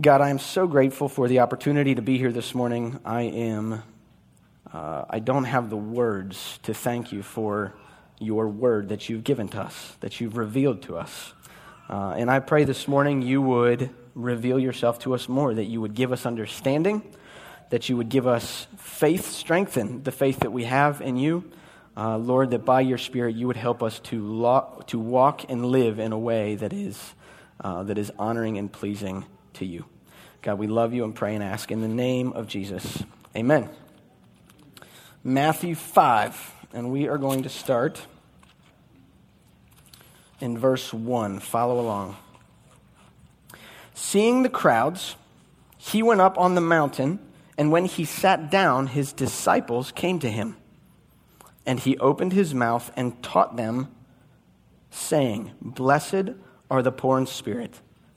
God, I am so grateful for the opportunity to be here this morning. I am, uh, I don't have the words to thank you for your word that you've given to us, that you've revealed to us. Uh, and I pray this morning you would reveal yourself to us more, that you would give us understanding, that you would give us faith, strengthen the faith that we have in you. Uh, Lord, that by your Spirit you would help us to, lo- to walk and live in a way that is, uh, that is honoring and pleasing to you. God, we love you and pray and ask in the name of Jesus. Amen. Matthew 5, and we are going to start in verse 1. Follow along. Seeing the crowds, he went up on the mountain, and when he sat down, his disciples came to him. And he opened his mouth and taught them, saying, Blessed are the poor in spirit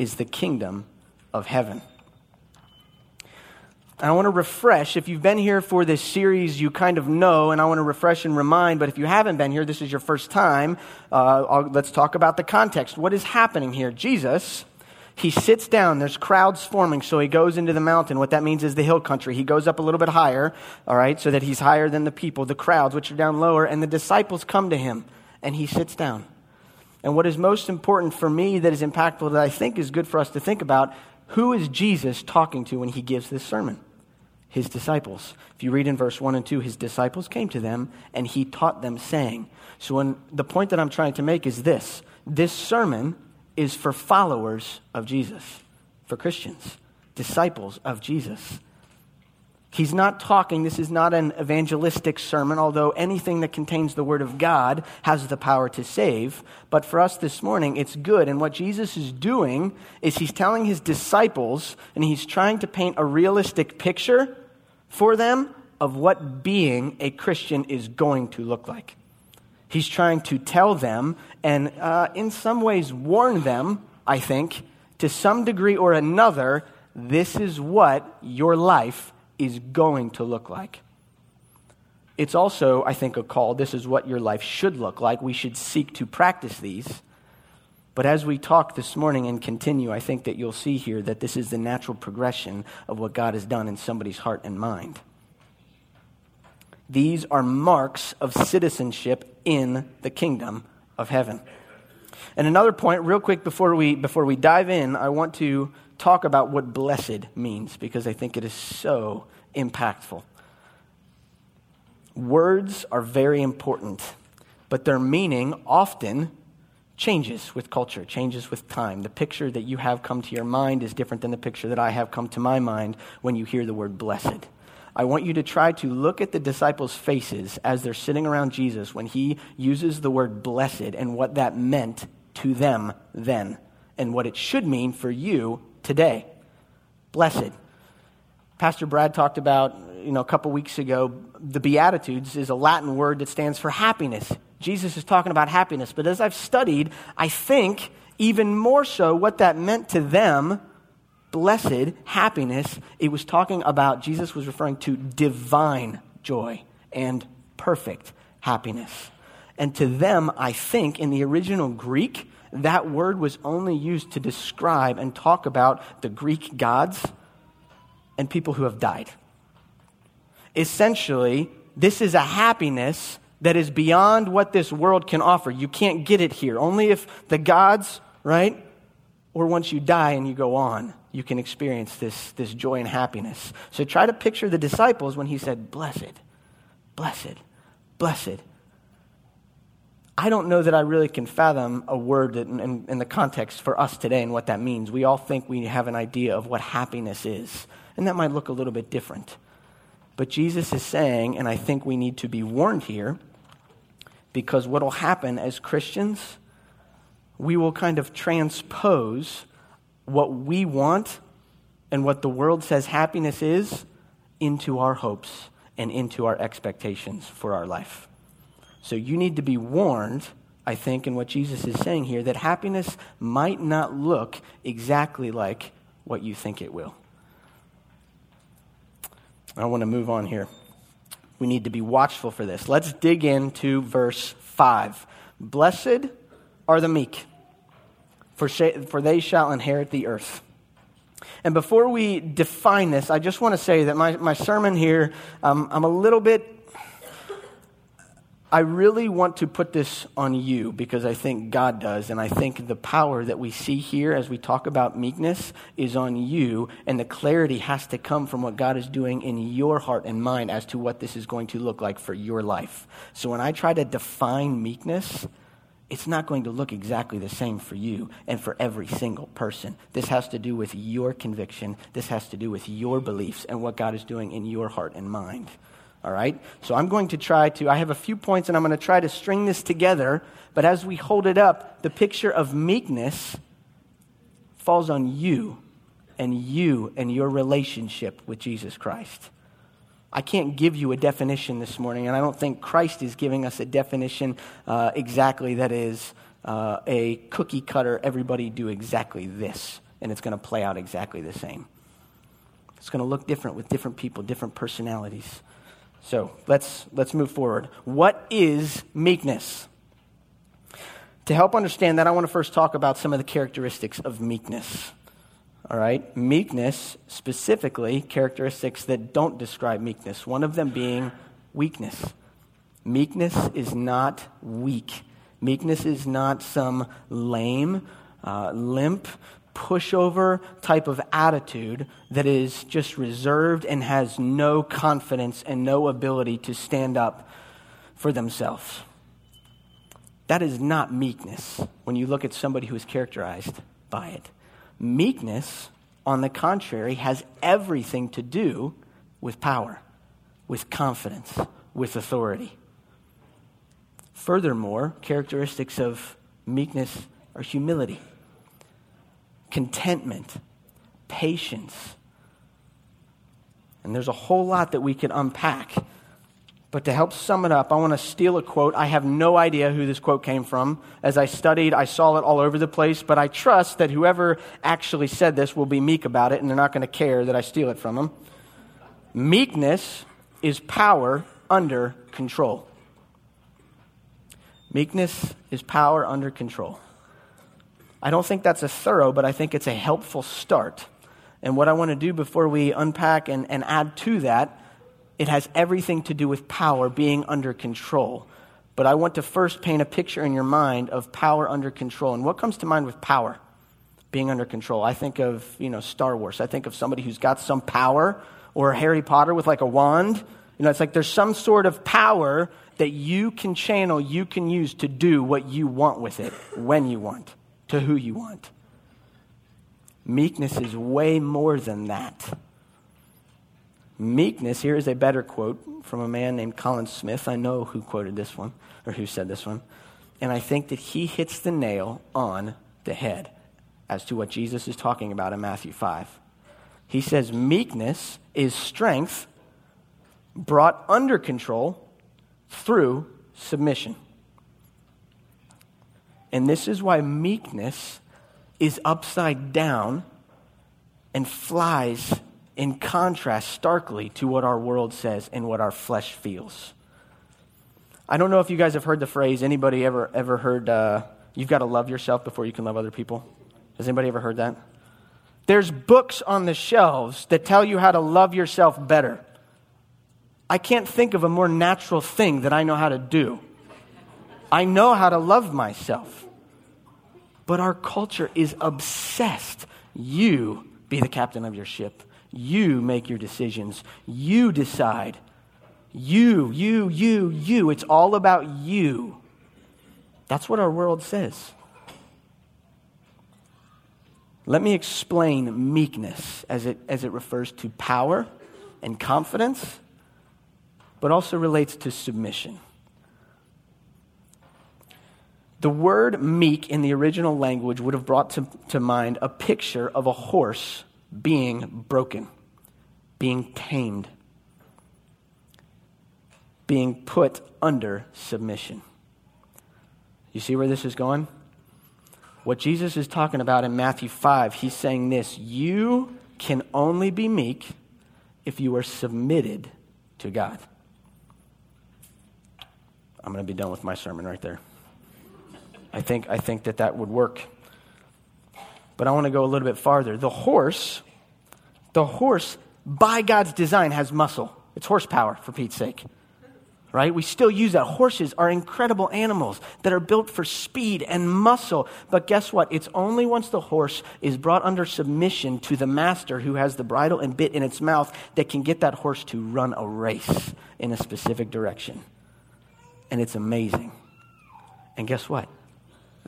is the kingdom of heaven. I want to refresh. If you've been here for this series, you kind of know, and I want to refresh and remind. But if you haven't been here, this is your first time. Uh, let's talk about the context. What is happening here? Jesus, he sits down. There's crowds forming, so he goes into the mountain. What that means is the hill country. He goes up a little bit higher, all right, so that he's higher than the people, the crowds, which are down lower, and the disciples come to him, and he sits down. And what is most important for me that is impactful that I think is good for us to think about who is Jesus talking to when he gives this sermon? His disciples. If you read in verse 1 and 2, his disciples came to them and he taught them, saying. So, when, the point that I'm trying to make is this this sermon is for followers of Jesus, for Christians, disciples of Jesus. He's not talking, this is not an evangelistic sermon, although anything that contains the Word of God has the power to save. But for us this morning, it's good. And what Jesus is doing is he's telling his disciples, and he's trying to paint a realistic picture for them of what being a Christian is going to look like. He's trying to tell them, and uh, in some ways warn them, I think, to some degree or another, this is what your life is going to look like. It's also, I think, a call. This is what your life should look like. We should seek to practice these. But as we talk this morning and continue, I think that you'll see here that this is the natural progression of what God has done in somebody's heart and mind. These are marks of citizenship in the kingdom of heaven. And another point, real quick before we, before we dive in, I want to talk about what blessed means because I think it is so impactful. Words are very important, but their meaning often changes with culture, changes with time. The picture that you have come to your mind is different than the picture that I have come to my mind when you hear the word blessed. I want you to try to look at the disciples' faces as they're sitting around Jesus when he uses the word blessed and what that meant to them then and what it should mean for you today. Blessed. Pastor Brad talked about, you know, a couple weeks ago, the Beatitudes is a Latin word that stands for happiness. Jesus is talking about happiness. But as I've studied, I think even more so what that meant to them, blessed, happiness, it was talking about, Jesus was referring to divine joy and perfect happiness. And to them, I think, in the original Greek, that word was only used to describe and talk about the Greek gods and people who have died. Essentially, this is a happiness that is beyond what this world can offer. You can't get it here. Only if the gods, right? Or once you die and you go on, you can experience this, this joy and happiness. So try to picture the disciples when he said, Blessed, blessed, blessed. I don't know that I really can fathom a word in, in, in, the context for us today and what that means. We all think we have an idea of what happiness is, and that might look a little bit different. But Jesus is saying, and I think we need to be warned here, because what will happen as Christians, we will kind of transpose what we want and what the world says happiness is into our hopes and into our expectations for our life. So you need to be warned, I think, in what Jesus is saying here, that happiness might not look exactly like what you think it will. I want to move on here. We need to be watchful for this. Let's dig into verse 5. Blessed are the meek, for, for they shall inherit the earth. And before we define this, I just want to say that my, my sermon here, um, I'm a little bit I really want to put this on you because I think God does. And I think the power that we see here as we talk about meekness is on you. And the clarity has to come from what God is doing in your heart and mind as to what this is going to look like for your life. So when I try to define meekness, it's not going to look exactly the same for you and for every single person. This has to do with your conviction. This has to do with your beliefs and what God is doing in your heart and mind. All right? So I'm going to try to, I have a few points and I'm going to try to string this together, but as we hold it up, the picture of meekness falls on you and you and your relationship with Jesus Christ. I can't give you a definition this morning, and I don't think Christ is giving us a definition uh, exactly that is uh, a cookie cutter, everybody do exactly this, and it's going to play out exactly the same. It's going to look different with different people, different personalities. So let's, let's move forward. What is meekness? To help understand that, I want to first talk about some of the characteristics of meekness. All right? Meekness, specifically, characteristics that don't describe meekness. One of them being weakness. Meekness is not weak. Meekness is not some lame, uh, limp, pushover type of attitude that is just reserved and has no confidence and no ability to stand up for themselves. That is not meekness when you look at somebody who is characterized by it. Meekness, on the contrary, has everything to do with power, with confidence, with authority. Furthermore, characteristics of meekness are humility contentment, patience. And there's a whole lot that we could unpack. But to help sum it up, I want to steal a quote. I have no idea who this quote came from. As I studied, I saw it all over the place, but I trust that whoever actually said this will be meek about it and they're not going to care that I steal it from them. Meekness is power under control. Meekness is power under control. I don't think that's a thorough, but I think it's a helpful start. And what I want to do before we unpack and, and add to that, it has everything to do with power being under control. But I want to first paint a picture in your mind of power under control. And what comes to mind with power being under control? I think of, you know, Star Wars. I think of somebody who's got some power, or Harry Potter with like a wand. You know, it's like there's some sort of power that you can channel, you can use to do what you want with it when you want to who you want. Meekness is way more than that. Meekness, here is a better quote from a man named Colin Smith. I know who quoted this one, or who said this one. And I think that he hits the nail on the head as to what Jesus is talking about in Matthew 5. He says, Meekness is strength brought under control through submission. And this is why meekness is upside down and flies in contrast starkly to what our world says and what our flesh feels. I don't know if you guys have heard the phrase, anybody ever, ever heard, uh, you've got to love yourself before you can love other people? Has anybody ever heard that? There's books on the shelves that tell you how to love yourself better. I can't think of a more natural thing that I know how to do. I know how to love myself. But our culture is obsessed. You be the captain of your ship. You make your decisions. You decide. You, you, you, you. It's all about you. That's what our world says. Let me explain meekness as it, as it refers to power and confidence, but also relates to submission. The word meek in the original language would have brought to, to mind a picture of a horse being broken, being tamed, being put under submission. You see where this is going? What Jesus is talking about in Matthew 5, he's saying this You can only be meek if you are submitted to God. I'm going to be done with my sermon right there. I think, I think that that would work. But I want to go a little bit farther. The horse, the horse, by God's design, has muscle. It's horsepower, for Pete's sake. Right? We still use that. Horses are incredible animals that are built for speed and muscle. But guess what? It's only once the horse is brought under submission to the master who has the bridle and bit in its mouth that can get that horse to run a race in a specific direction. And it's amazing. And guess what?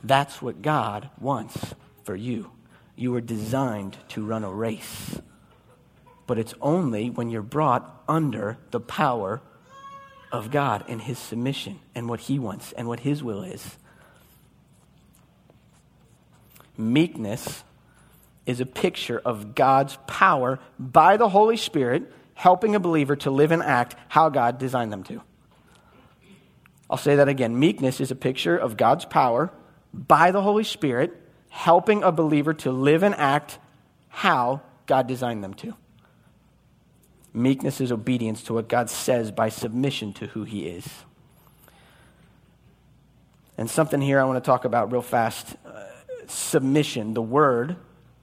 That's what God wants for you. You were designed to run a race. But it's only when you're brought under the power of God and His submission and what He wants and what His will is. Meekness is a picture of God's power by the Holy Spirit helping a believer to live and act how God designed them to. I'll say that again. Meekness is a picture of God's power by the Holy Spirit helping a believer to live and act how God designed them to. Meekness is obedience to what God says by submission to who He is. And something here I want to talk about real fast uh, submission. The word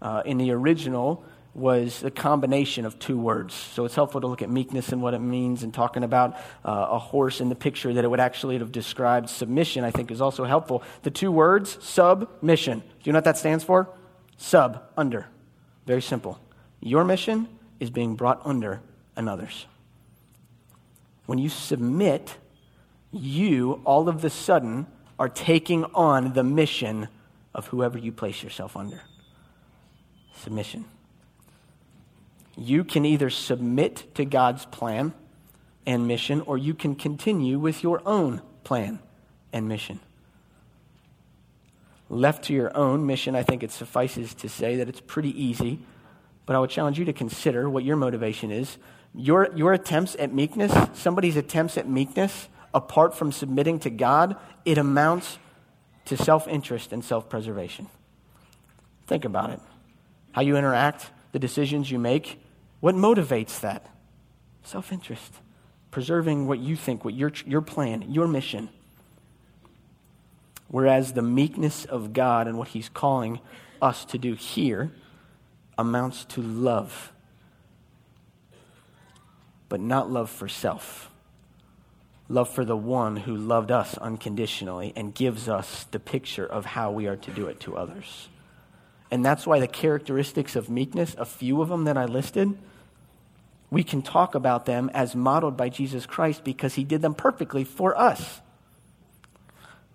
uh, in the original was a combination of two words. So it's helpful to look at meekness and what it means, and talking about uh, a horse in the picture that it would actually have described submission, I think is also helpful. The two words, submission. Do you know what that stands for? Sub, under. Very simple. Your mission is being brought under another's. When you submit, you all of the sudden are taking on the mission of whoever you place yourself under. Submission. You can either submit to God's plan and mission, or you can continue with your own plan and mission. Left to your own mission, I think it suffices to say that it's pretty easy, but I would challenge you to consider what your motivation is your, your attempts at meekness, somebody's attempts at meekness, apart from submitting to God, it amounts to self interest and self preservation. Think about it. How you interact, the decisions you make, what motivates that? Self interest. Preserving what you think, what your, your plan, your mission. Whereas the meekness of God and what He's calling us to do here amounts to love but not love for self. Love for the one who loved us unconditionally and gives us the picture of how we are to do it to others. And that's why the characteristics of meekness, a few of them that I listed, we can talk about them as modeled by Jesus Christ because he did them perfectly for us.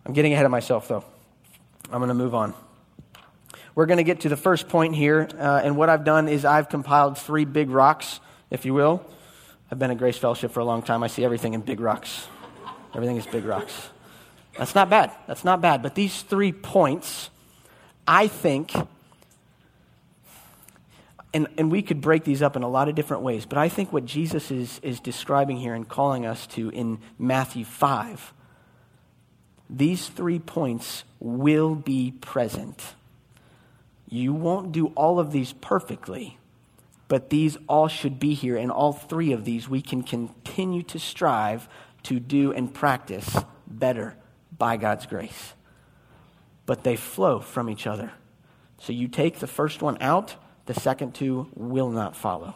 I'm getting ahead of myself, though. I'm going to move on. We're going to get to the first point here, uh, and what I've done is I've compiled three big rocks, if you will. I've been at Grace Fellowship for a long time. I see everything in big rocks. Everything is big rocks. That's not bad. That's not bad. But these three points, I think, and, and we could break these up in a lot of different ways, but I think what Jesus is, is describing here and calling us to in Matthew 5, these three points will be present. You won't do all of these perfectly but these all should be here, and all three of these we can continue to strive to do and practice better by God's grace. But they flow from each other. So you take the first one out, the second two will not follow.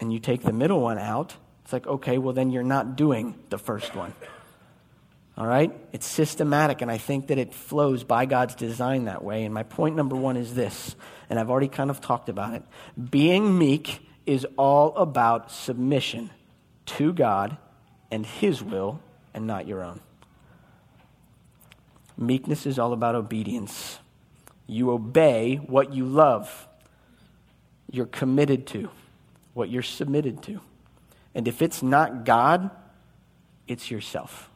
And you take the middle one out, it's like, okay, well, then you're not doing the first one. All right? It's systematic, and I think that it flows by God's design that way. And my point number one is this, and I've already kind of talked about it. Being meek is all about submission to God and His will, and not your own. Meekness is all about obedience. You obey what you love, you're committed to, what you're submitted to. And if it's not God, it's yourself.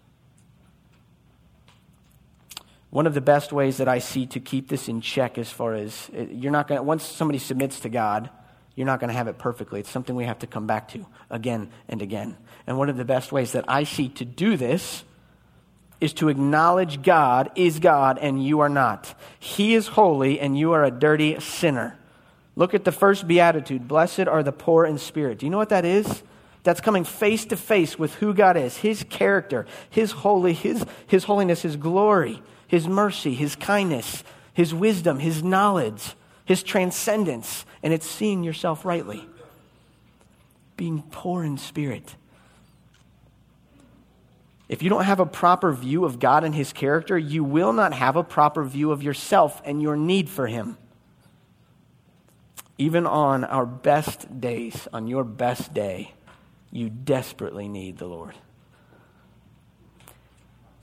One of the best ways that I see to keep this in check as far as uh, you're not going to, once somebody submits to God, you're not going to have it perfectly. It's something we have to come back to again and again. And one of the best ways that I see to do this is to acknowledge God is God and you are not. He is holy and you are a dirty sinner. Look at the first beatitude Blessed are the poor in spirit. Do you know what that is? That's coming face to face with who God is, His character, His holy, His, His holiness, His glory, His mercy, His kindness, His wisdom, His knowledge, His transcendence. And it's seeing yourself rightly. Being poor in spirit. If you don't have a proper view of God and His character, you will not have a proper view of yourself and your need for Him. Even on our best days, on your best day, you desperately need the Lord.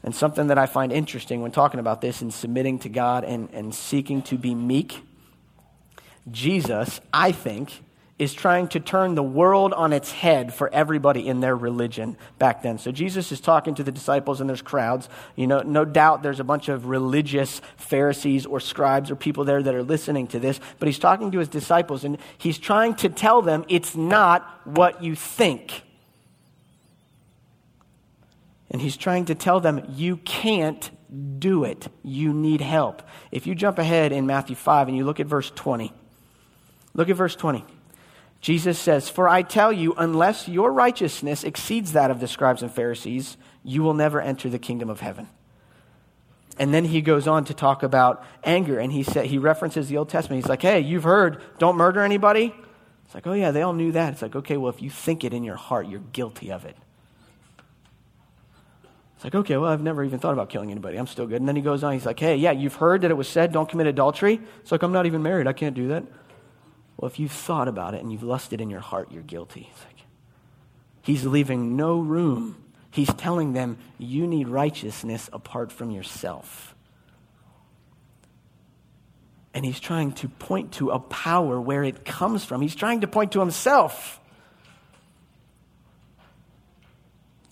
And something that I find interesting when talking about this and submitting to God and, and seeking to be meek, Jesus, I think, is trying to turn the world on its head for everybody in their religion back then. So Jesus is talking to the disciples and there's crowds. You know, no doubt there's a bunch of religious Pharisees or scribes or people there that are listening to this, but he's talking to his disciples and he's trying to tell them it's not what you think. And he's trying to tell them you can't do it. You need help. If you jump ahead in Matthew 5 and you look at verse 20, look at verse 20. Jesus says, For I tell you, unless your righteousness exceeds that of the scribes and Pharisees, you will never enter the kingdom of heaven. And then he goes on to talk about anger, and he, he references the Old Testament. He's like, Hey, you've heard, don't murder anybody. It's like, Oh, yeah, they all knew that. It's like, Okay, well, if you think it in your heart, you're guilty of it. It's like, okay, well, I've never even thought about killing anybody. I'm still good. And then he goes on, he's like, hey, yeah, you've heard that it was said, don't commit adultery. It's like, I'm not even married. I can't do that. Well, if you've thought about it and you've lusted in your heart, you're guilty. Like, he's leaving no room. He's telling them, you need righteousness apart from yourself. And he's trying to point to a power where it comes from. He's trying to point to himself.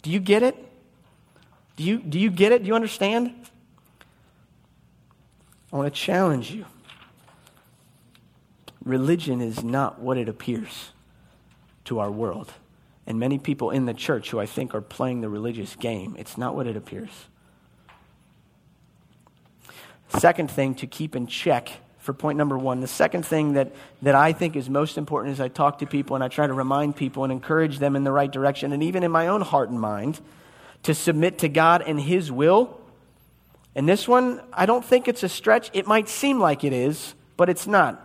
Do you get it? Do you, do you get it? Do you understand? I want to challenge you religion is not what it appears to our world. And many people in the church who I think are playing the religious game, it's not what it appears. Second thing to keep in check for point number one, the second thing that, that I think is most important as I talk to people and I try to remind people and encourage them in the right direction, and even in my own heart and mind, to submit to God and His will. And this one, I don't think it's a stretch. It might seem like it is, but it's not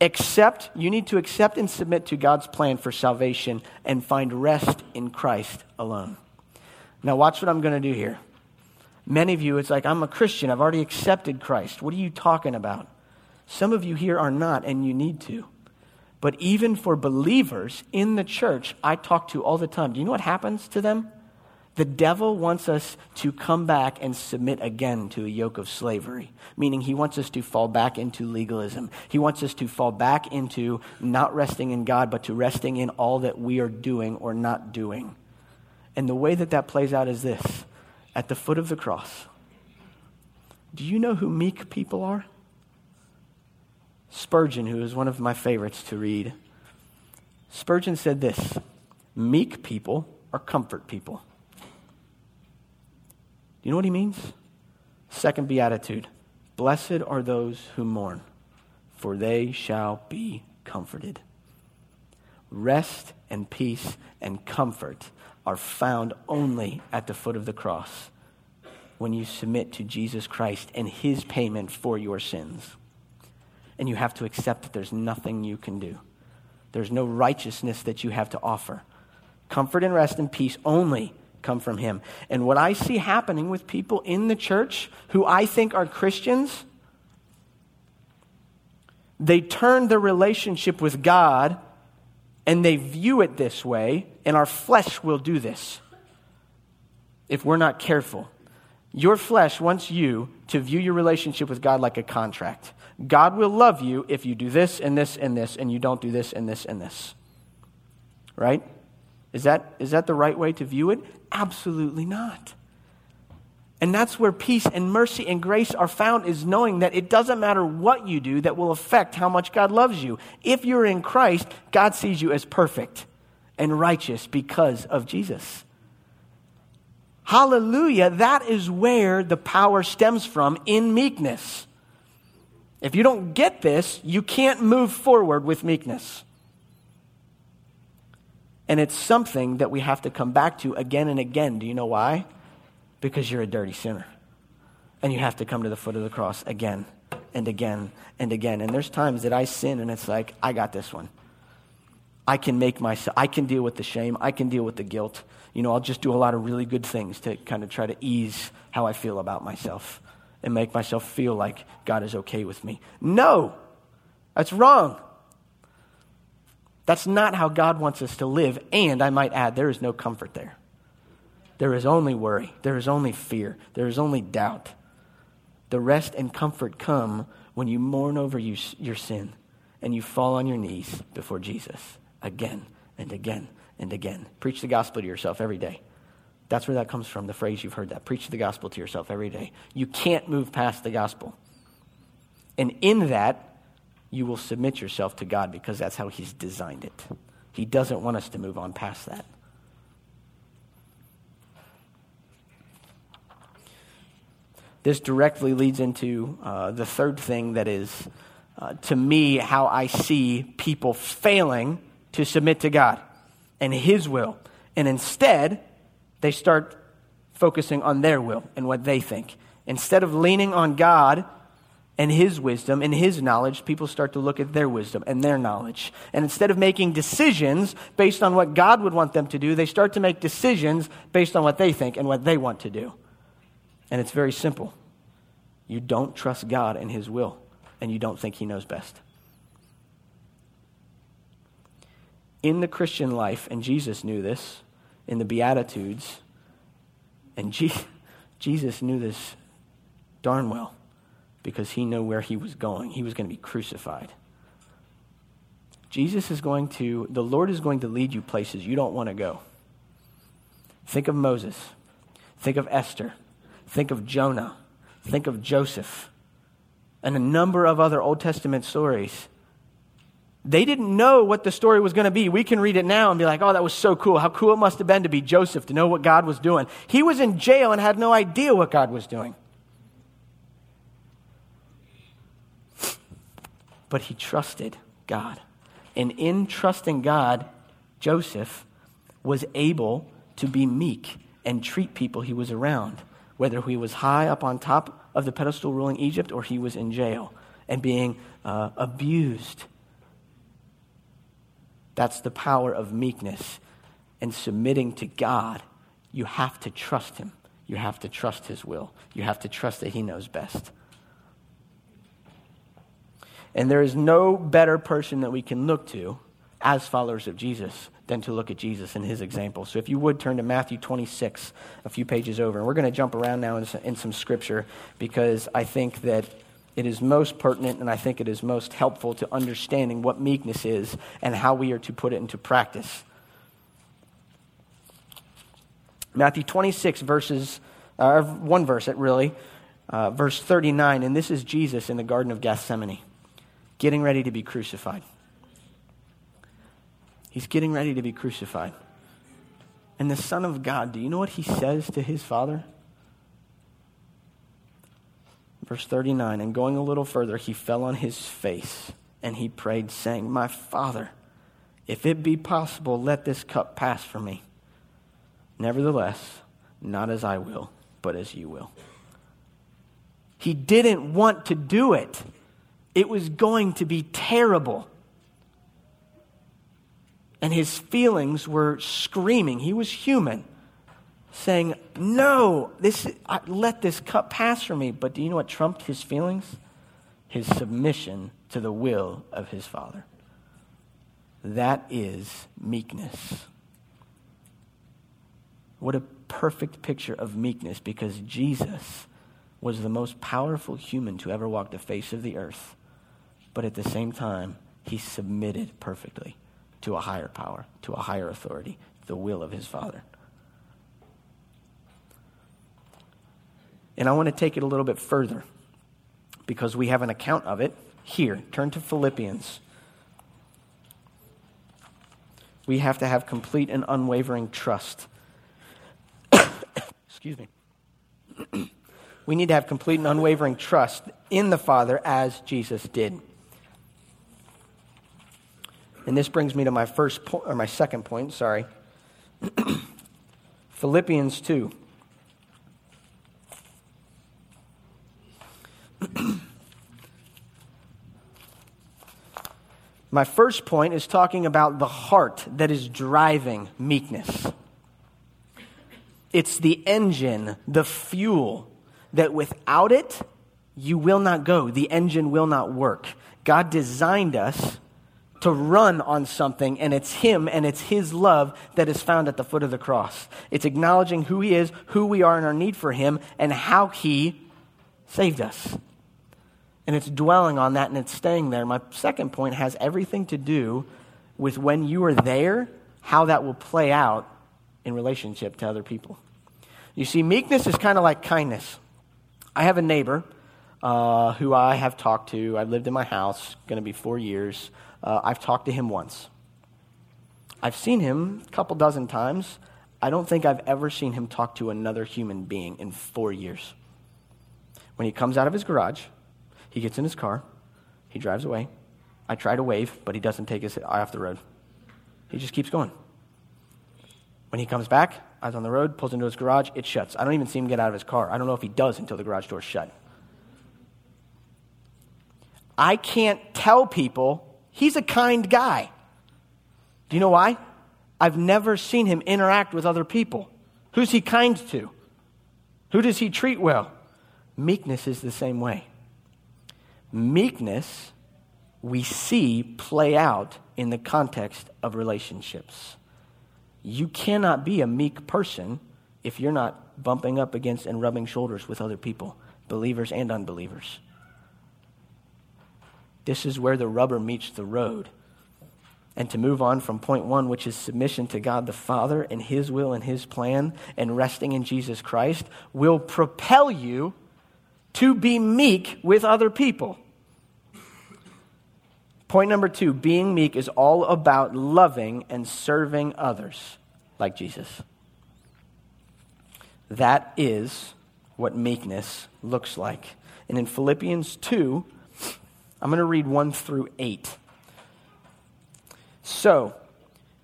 accept, you need to accept and submit to God's plan for salvation and find rest in Christ alone. Now, watch what I'm going to do here. Many of you, it's like, I'm a Christian. I've already accepted Christ. What are you talking about? Some of you here are not, and you need to. But even for believers in the church, I talk to all the time. Do you know what happens to them? The devil wants us to come back and submit again to a yoke of slavery, meaning he wants us to fall back into legalism. He wants us to fall back into not resting in God, but to resting in all that we are doing or not doing. And the way that that plays out is this at the foot of the cross. Do you know who meek people are? Spurgeon, who is one of my favorites to read, Spurgeon said this Meek people are comfort people. You know what he means? Second beatitude Blessed are those who mourn, for they shall be comforted. Rest and peace and comfort are found only at the foot of the cross when you submit to Jesus Christ and his payment for your sins. And you have to accept that there's nothing you can do. There's no righteousness that you have to offer. Comfort and rest and peace only come from him. And what I see happening with people in the church who I think are Christians, they turn their relationship with God and they view it this way, and our flesh will do this if we're not careful. Your flesh wants you to view your relationship with God like a contract. God will love you if you do this and this and this, and you don't do this and this and this. Right? Is that, is that the right way to view it? Absolutely not. And that's where peace and mercy and grace are found is knowing that it doesn't matter what you do that will affect how much God loves you. If you're in Christ, God sees you as perfect and righteous because of Jesus. Hallelujah. That is where the power stems from in meekness. If you don't get this, you can't move forward with meekness. And it's something that we have to come back to again and again. Do you know why? Because you're a dirty sinner. And you have to come to the foot of the cross again and again and again. And there's times that I sin and it's like, I got this one. I can make myself, I can deal with the shame, I can deal with the guilt. You know, I'll just do a lot of really good things to kind of try to ease how I feel about myself and make myself feel like God is okay with me. No, that's wrong. That's not how God wants us to live. And I might add, there is no comfort there. There is only worry. There is only fear. There is only doubt. The rest and comfort come when you mourn over you, your sin and you fall on your knees before Jesus again and again and again. Preach the gospel to yourself every day. That's where that comes from, the phrase you've heard that. Preach the gospel to yourself every day. You can't move past the gospel. And in that, you will submit yourself to God because that's how He's designed it. He doesn't want us to move on past that. This directly leads into uh, the third thing that is, uh, to me, how I see people failing to submit to God and His will. And instead, they start focusing on their will and what they think. Instead of leaning on God and his wisdom and his knowledge, people start to look at their wisdom and their knowledge. And instead of making decisions based on what God would want them to do, they start to make decisions based on what they think and what they want to do. And it's very simple. You don't trust God and his will, and you don't think he knows best. In the Christian life, and Jesus knew this in the Beatitudes, and Jesus knew this darn well because he knew where he was going. He was going to be crucified. Jesus is going to, the Lord is going to lead you places you don't want to go. Think of Moses. Think of Esther. Think of Jonah. Think of Joseph. And a number of other Old Testament stories. They didn't know what the story was going to be. We can read it now and be like, oh, that was so cool. How cool it must have been to be Joseph, to know what God was doing. He was in jail and had no idea what God was doing. But he trusted God. And in trusting God, Joseph was able to be meek and treat people he was around, whether he was high up on top of the pedestal ruling Egypt or he was in jail and being uh, abused. That's the power of meekness and submitting to God. You have to trust him. You have to trust his will. You have to trust that he knows best. And there is no better person that we can look to as followers of Jesus than to look at Jesus and his example. So if you would turn to Matthew 26, a few pages over. And we're going to jump around now in some, in some scripture because I think that it is most pertinent and I think it is most helpful to understanding what meekness is and how we are to put it into practice. Matthew 26, verses, uh, one verse, it really, uh, verse 39, and this is Jesus in the Garden of Gethsemane getting ready to be crucified. He's getting ready to be crucified. And the Son of God, do you know what he says to his Father? Verse 39 And going a little further, he fell on his face and he prayed, saying, My Father, if it be possible, let this cup pass from me. Nevertheless, not as I will, but as you will. He didn't want to do it. It was going to be terrible. And his feelings were screaming. He was human, saying, No, this, let this cup pass from me. But do you know what trumped his feelings? His submission to the will of his Father. That is meekness. What a perfect picture of meekness because Jesus was the most powerful human to ever walk the face of the earth but at the same time, he submitted perfectly to a higher power, to a higher authority, the will of his Father. And I want to take it a little bit further because we have an account of it here. Turn to Philippians. We have to have complete and unwavering trust. Excuse me. we need to have complete and unwavering trust in the Father as Jesus did. And this brings me to my first point, or my second point, sorry. Philippians 2. my first point is talking about the heart that is driving meekness. It's the engine, the fuel, that without it, you will not go. The engine will not work. God designed us to run on something, and it's Him and it's His love that is found at the foot of the cross. It's acknowledging who He is, who we are in our need for Him, and how He saved us. And it's dwelling on that and it's staying there. My second point has everything to do with when you are there, how that will play out in relationship to other people. You see, meekness is kind of like kindness. I have a neighbor uh, who I have talked to. I've lived in my house, going to be four years. Uh, I've talked to him once. I've seen him a couple dozen times. I don't think I've ever seen him talk to another human being in four years. When he comes out of his garage, he gets in his car, he drives away. I try to wave, but he doesn't take his eye off the road. He just keeps going. When he comes back, eyes on the road, pulls into his garage, it shuts. I don't even see him get out of his car. I don't know if he does until the garage door's shut. I can't tell people He's a kind guy. Do you know why? I've never seen him interact with other people. Who's he kind to? Who does he treat well? Meekness is the same way. Meekness we see play out in the context of relationships. You cannot be a meek person if you're not bumping up against and rubbing shoulders with other people, believers and unbelievers. This is where the rubber meets the road. And to move on from point one, which is submission to God the Father and His will and His plan and resting in Jesus Christ, will propel you to be meek with other people. Point number two being meek is all about loving and serving others like Jesus. That is what meekness looks like. And in Philippians 2, I'm going to read 1 through 8. So,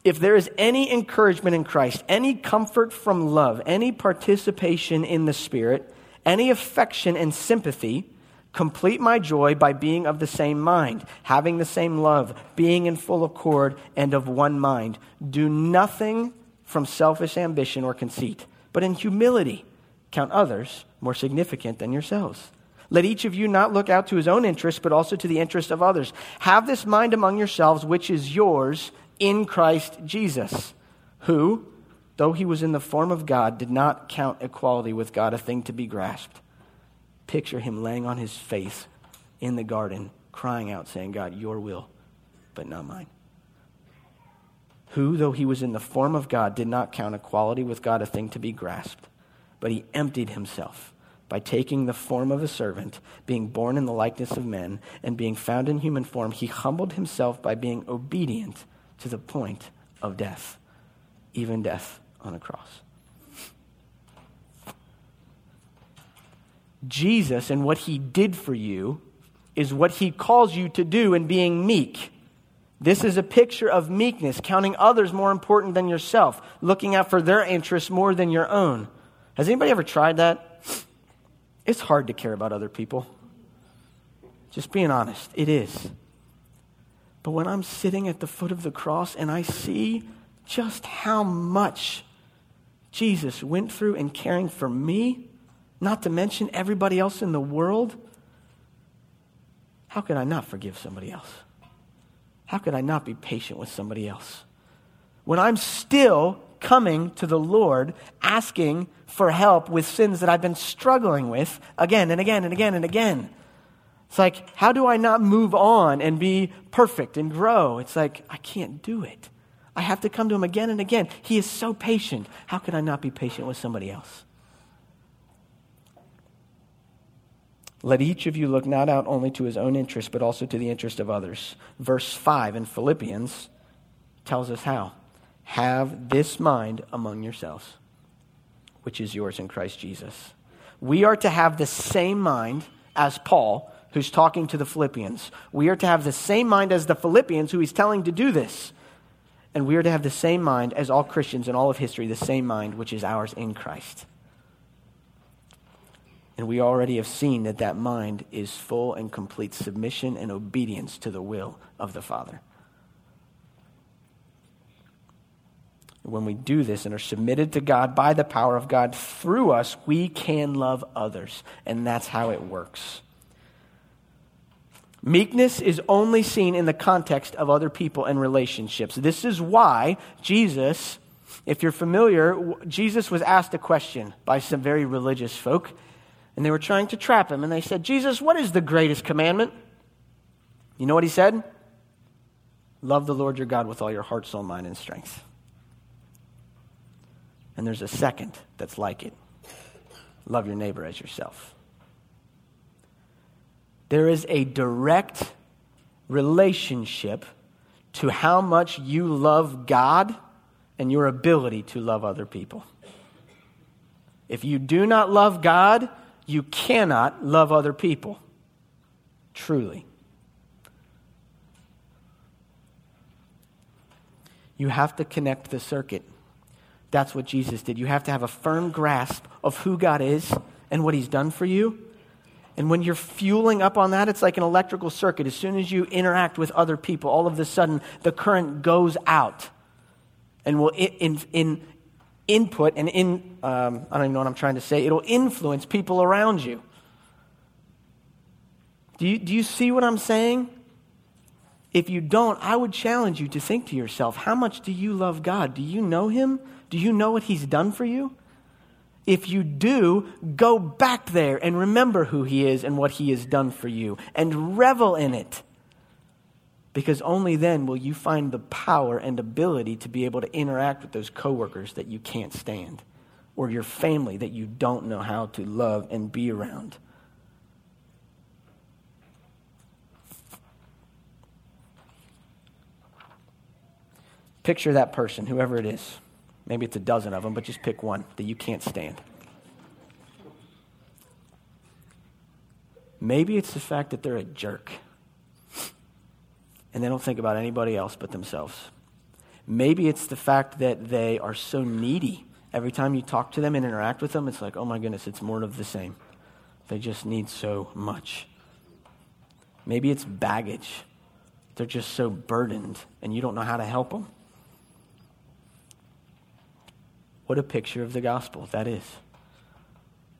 if there is any encouragement in Christ, any comfort from love, any participation in the Spirit, any affection and sympathy, complete my joy by being of the same mind, having the same love, being in full accord and of one mind. Do nothing from selfish ambition or conceit, but in humility count others more significant than yourselves. Let each of you not look out to his own interest, but also to the interest of others. Have this mind among yourselves, which is yours in Christ Jesus, who, though he was in the form of God, did not count equality with God a thing to be grasped. Picture him laying on his face in the garden, crying out, saying, God, your will, but not mine. Who, though he was in the form of God, did not count equality with God a thing to be grasped, but he emptied himself by taking the form of a servant, being born in the likeness of men, and being found in human form, he humbled himself by being obedient to the point of death, even death on a cross. Jesus and what he did for you is what he calls you to do in being meek. This is a picture of meekness, counting others more important than yourself, looking out for their interests more than your own. Has anybody ever tried that? It's hard to care about other people. Just being honest, it is. But when I'm sitting at the foot of the cross and I see just how much Jesus went through in caring for me, not to mention everybody else in the world, how could I not forgive somebody else? How could I not be patient with somebody else? When I'm still coming to the Lord asking for help with sins that I've been struggling with again and again and again and again. It's like, how do I not move on and be perfect and grow? It's like, I can't do it. I have to come to him again and again. He is so patient. How can I not be patient with somebody else? Let each of you look not out only to his own interest, but also to the interest of others. Verse 5 in Philippians tells us how. Have this mind among yourselves, which is yours in Christ Jesus. We are to have the same mind as Paul, who's talking to the Philippians. We are to have the same mind as the Philippians, who he's telling to do this. And we are to have the same mind as all Christians in all of history, the same mind which is ours in Christ. And we already have seen that that mind is full and complete submission and obedience to the will of the Father. When we do this and are submitted to God by the power of God through us, we can love others. And that's how it works. Meekness is only seen in the context of other people and relationships. This is why Jesus, if you're familiar, Jesus was asked a question by some very religious folk. And they were trying to trap him. And they said, Jesus, what is the greatest commandment? You know what he said? Love the Lord your God with all your heart, soul, mind, and strength. And there's a second that's like it love your neighbor as yourself. There is a direct relationship to how much you love God and your ability to love other people. If you do not love God, you cannot love other people. Truly. You have to connect the circuit. That's what Jesus did. You have to have a firm grasp of who God is and what He's done for you. And when you're fueling up on that, it's like an electrical circuit. As soon as you interact with other people, all of a sudden the current goes out and will in, in, in input and in, um, I don't even know what I'm trying to say, it'll influence people around you. Do you, do you see what I'm saying? If you don't, I would challenge you to think to yourself how much do you love God? Do you know Him? Do you know what He's done for you? If you do, go back there and remember who He is and what He has done for you and revel in it. Because only then will you find the power and ability to be able to interact with those coworkers that you can't stand or your family that you don't know how to love and be around. Picture that person, whoever it is. Maybe it's a dozen of them, but just pick one that you can't stand. Maybe it's the fact that they're a jerk and they don't think about anybody else but themselves. Maybe it's the fact that they are so needy. Every time you talk to them and interact with them, it's like, oh my goodness, it's more of the same. They just need so much. Maybe it's baggage. They're just so burdened and you don't know how to help them. What a picture of the gospel that is.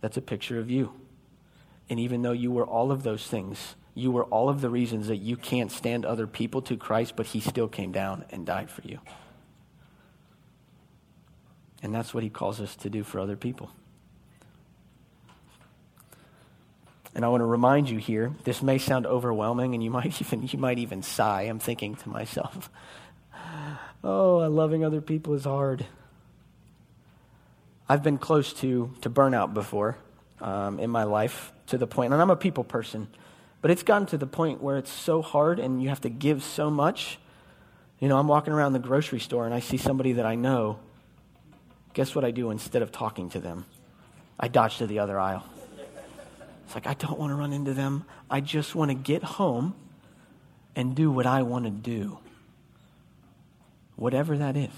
That's a picture of you. And even though you were all of those things, you were all of the reasons that you can't stand other people to Christ, but He still came down and died for you. And that's what He calls us to do for other people. And I want to remind you here, this may sound overwhelming, and you might even, you might even sigh. I'm thinking to myself, oh, loving other people is hard. I've been close to, to burnout before um, in my life to the point, and I'm a people person. But it's gotten to the point where it's so hard and you have to give so much. You know, I'm walking around the grocery store and I see somebody that I know. Guess what I do instead of talking to them? I dodge to the other aisle. It's like, I don't want to run into them. I just want to get home and do what I want to do. Whatever that is.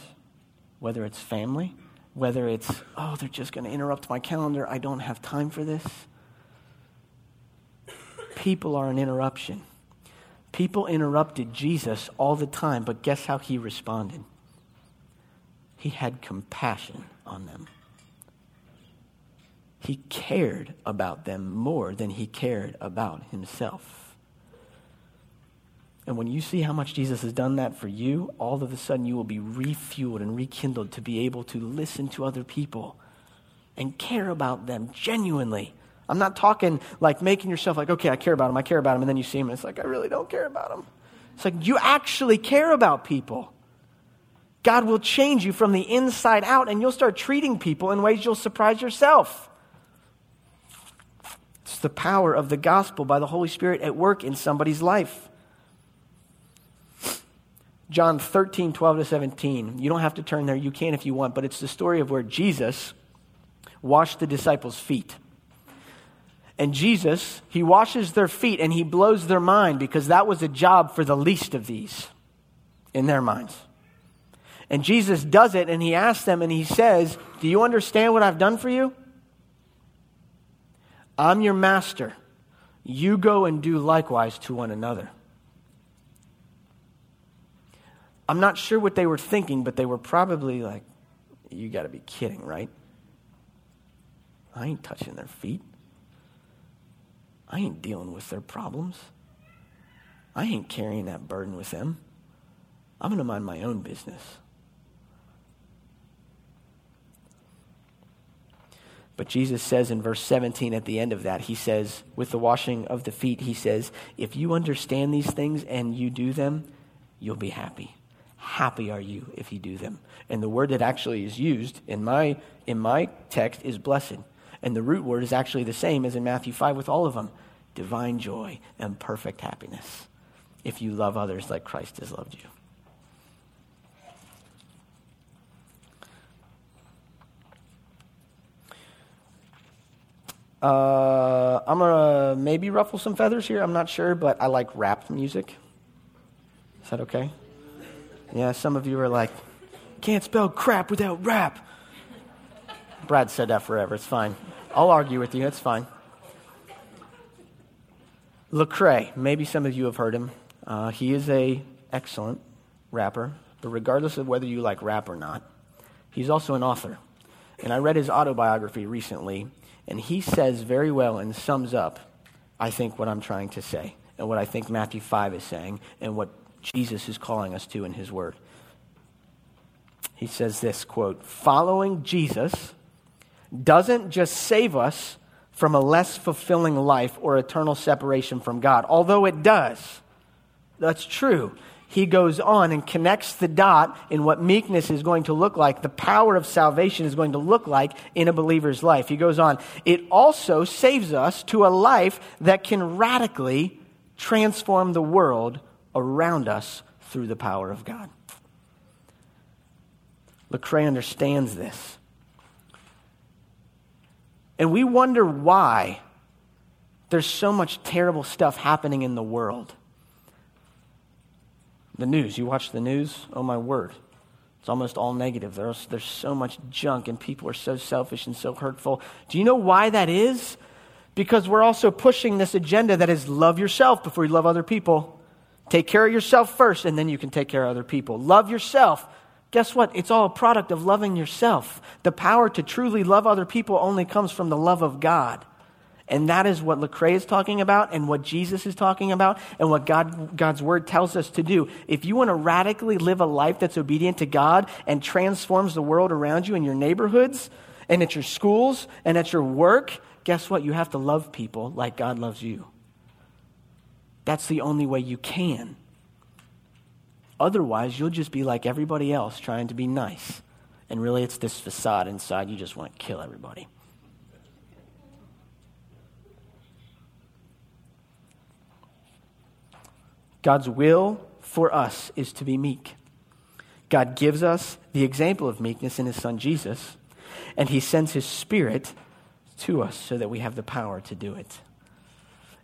Whether it's family, whether it's, oh, they're just going to interrupt my calendar. I don't have time for this people are an interruption. People interrupted Jesus all the time, but guess how he responded? He had compassion on them. He cared about them more than he cared about himself. And when you see how much Jesus has done that for you, all of a sudden you will be refueled and rekindled to be able to listen to other people and care about them genuinely I'm not talking like making yourself like, okay, I care about him, I care about him, and then you see him and it's like, I really don't care about him. It's like you actually care about people. God will change you from the inside out, and you'll start treating people in ways you'll surprise yourself. It's the power of the gospel by the Holy Spirit at work in somebody's life. John 13, 12 to 17. You don't have to turn there. You can if you want, but it's the story of where Jesus washed the disciples' feet. And Jesus, he washes their feet and he blows their mind because that was a job for the least of these in their minds. And Jesus does it and he asks them and he says, Do you understand what I've done for you? I'm your master. You go and do likewise to one another. I'm not sure what they were thinking, but they were probably like, You got to be kidding, right? I ain't touching their feet. I ain't dealing with their problems. I ain't carrying that burden with them. I'm going to mind my own business. But Jesus says in verse 17 at the end of that, he says, with the washing of the feet, he says, if you understand these things and you do them, you'll be happy. Happy are you if you do them. And the word that actually is used in my, in my text is blessed. And the root word is actually the same as in Matthew 5 with all of them divine joy and perfect happiness if you love others like Christ has loved you. Uh, I'm going to maybe ruffle some feathers here. I'm not sure, but I like rap music. Is that okay? Yeah, some of you are like, can't spell crap without rap. Brad said that forever. It's fine. I'll argue with you. It's fine. Lecrae, maybe some of you have heard him. Uh, he is a excellent rapper, but regardless of whether you like rap or not, he's also an author. And I read his autobiography recently, and he says very well and sums up, I think, what I'm trying to say, and what I think Matthew 5 is saying, and what Jesus is calling us to in his word. He says this quote, following Jesus doesn't just save us from a less fulfilling life or eternal separation from God, although it does. That's true. He goes on and connects the dot in what meekness is going to look like, the power of salvation is going to look like in a believer's life. He goes on, it also saves us to a life that can radically transform the world around us through the power of God. Lecrae understands this. And we wonder why there's so much terrible stuff happening in the world. The news, you watch the news? Oh, my word. It's almost all negative. There's, there's so much junk, and people are so selfish and so hurtful. Do you know why that is? Because we're also pushing this agenda that is love yourself before you love other people. Take care of yourself first, and then you can take care of other people. Love yourself Guess what? It's all a product of loving yourself. The power to truly love other people only comes from the love of God. And that is what Lecrae is talking about and what Jesus is talking about and what God, God's word tells us to do. If you want to radically live a life that's obedient to God and transforms the world around you in your neighborhoods and at your schools and at your work, guess what? You have to love people like God loves you. That's the only way you can. Otherwise, you'll just be like everybody else trying to be nice. And really, it's this facade inside. You just want to kill everybody. God's will for us is to be meek. God gives us the example of meekness in his son Jesus, and he sends his spirit to us so that we have the power to do it.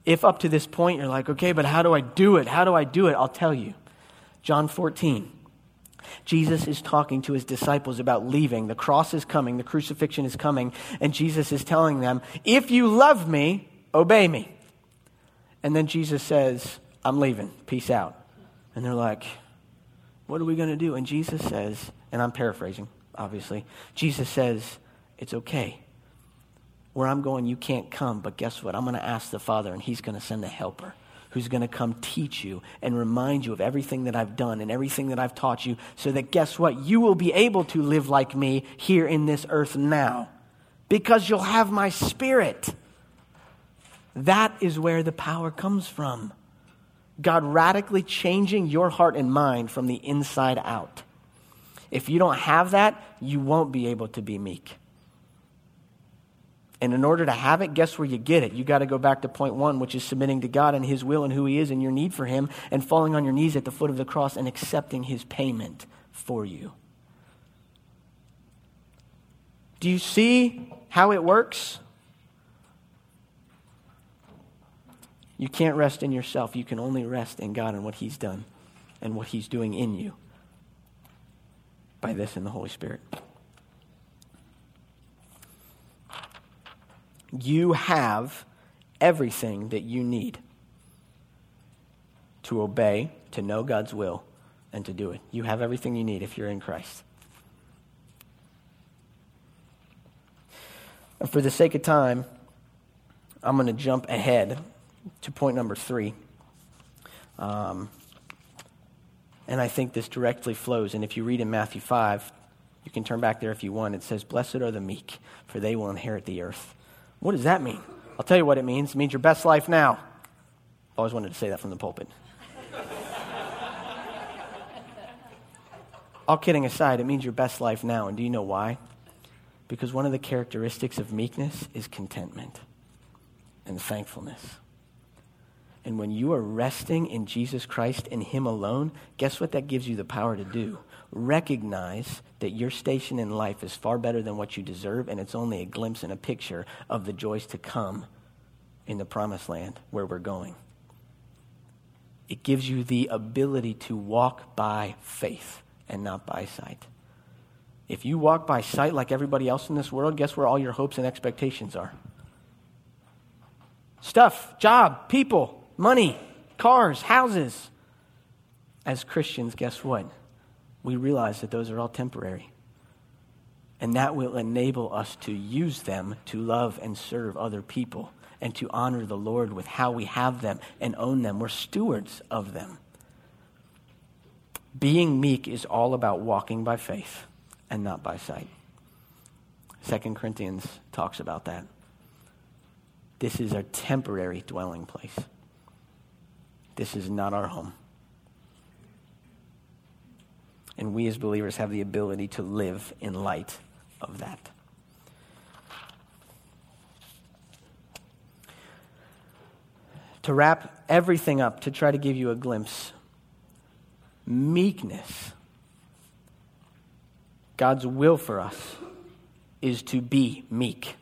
If up to this point you're like, okay, but how do I do it? How do I do it? I'll tell you. John 14. Jesus is talking to his disciples about leaving. The cross is coming, the crucifixion is coming, and Jesus is telling them, If you love me, obey me. And then Jesus says, I'm leaving. Peace out. And they're like, What are we going to do? And Jesus says, and I'm paraphrasing, obviously, Jesus says, It's okay. Where I'm going, you can't come, but guess what? I'm going to ask the Father, and He's going to send a helper who's going to come teach you and remind you of everything that I've done and everything that I've taught you, so that guess what? You will be able to live like me here in this earth now because you'll have my spirit. That is where the power comes from. God radically changing your heart and mind from the inside out. If you don't have that, you won't be able to be meek. And in order to have it, guess where you get it? You got to go back to point one, which is submitting to God and His will and who He is and your need for Him, and falling on your knees at the foot of the cross and accepting His payment for you. Do you see how it works? You can't rest in yourself. You can only rest in God and what He's done and what He's doing in you by this in the Holy Spirit. You have everything that you need to obey, to know God's will, and to do it. You have everything you need if you're in Christ. And for the sake of time, I'm going to jump ahead to point number three. Um, and I think this directly flows. And if you read in Matthew 5, you can turn back there if you want. It says, Blessed are the meek, for they will inherit the earth. What does that mean? I'll tell you what it means. It means your best life now. I've always wanted to say that from the pulpit. All kidding aside, it means your best life now. And do you know why? Because one of the characteristics of meekness is contentment and thankfulness. And when you are resting in Jesus Christ and Him alone, guess what that gives you the power to do? recognize that your station in life is far better than what you deserve, and it's only a glimpse and a picture of the joys to come in the promised land where we're going. It gives you the ability to walk by faith and not by sight. If you walk by sight like everybody else in this world, guess where all your hopes and expectations are? Stuff, job, people, money, cars, houses. As Christians, guess what? we realize that those are all temporary. And that will enable us to use them to love and serve other people and to honor the Lord with how we have them and own them. We're stewards of them. Being meek is all about walking by faith and not by sight. Second Corinthians talks about that. This is our temporary dwelling place. This is not our home. And we as believers have the ability to live in light of that. To wrap everything up, to try to give you a glimpse, meekness, God's will for us is to be meek.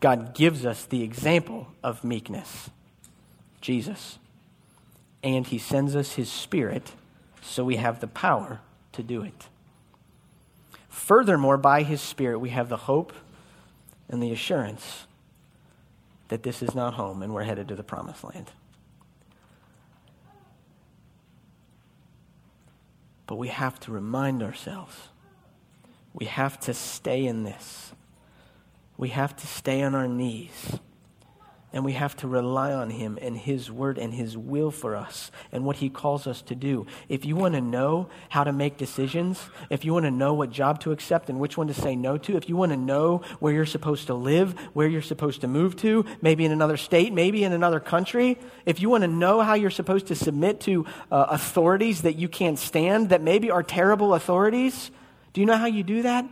God gives us the example of meekness, Jesus. And he sends us his spirit so we have the power to do it. Furthermore, by his Spirit, we have the hope and the assurance that this is not home and we're headed to the promised land. But we have to remind ourselves we have to stay in this. We have to stay on our knees and we have to rely on Him and His word and His will for us and what He calls us to do. If you want to know how to make decisions, if you want to know what job to accept and which one to say no to, if you want to know where you're supposed to live, where you're supposed to move to, maybe in another state, maybe in another country, if you want to know how you're supposed to submit to uh, authorities that you can't stand, that maybe are terrible authorities, do you know how you do that?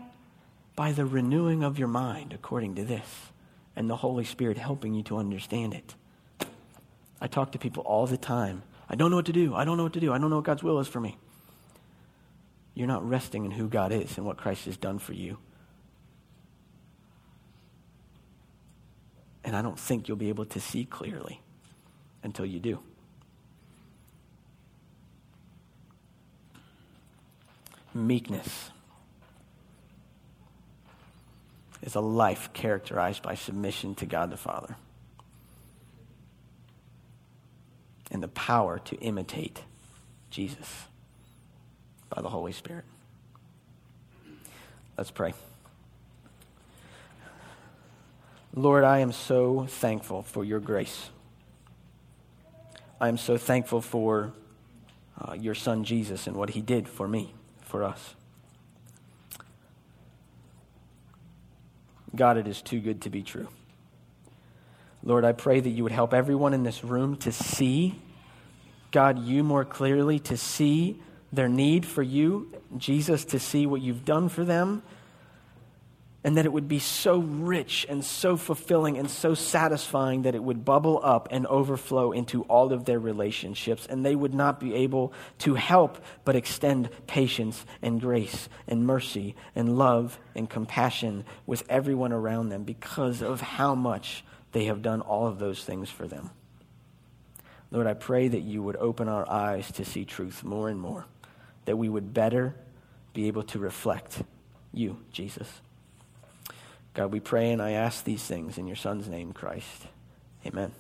By the renewing of your mind, according to this and the Holy Spirit helping you to understand it. I talk to people all the time. I don't know what to do. I don't know what to do. I don't know what God's will is for me. You're not resting in who God is and what Christ has done for you. And I don't think you'll be able to see clearly until you do. Meekness. Is a life characterized by submission to God the Father and the power to imitate Jesus by the Holy Spirit. Let's pray. Lord, I am so thankful for your grace. I am so thankful for uh, your son Jesus and what he did for me, for us. God, it is too good to be true. Lord, I pray that you would help everyone in this room to see, God, you more clearly, to see their need for you, Jesus, to see what you've done for them, and that it would be so rich and so fulfilling and so satisfying that it would bubble up and overflow into all of their relationships, and they would not be able to help but extend patience and grace and mercy and love and compassion with everyone around them because of how much they have done all of those things for them. Lord, I pray that you would open our eyes to see truth more and more, that we would better be able to reflect you, Jesus. God, we pray and I ask these things in your Son's name, Christ. Amen.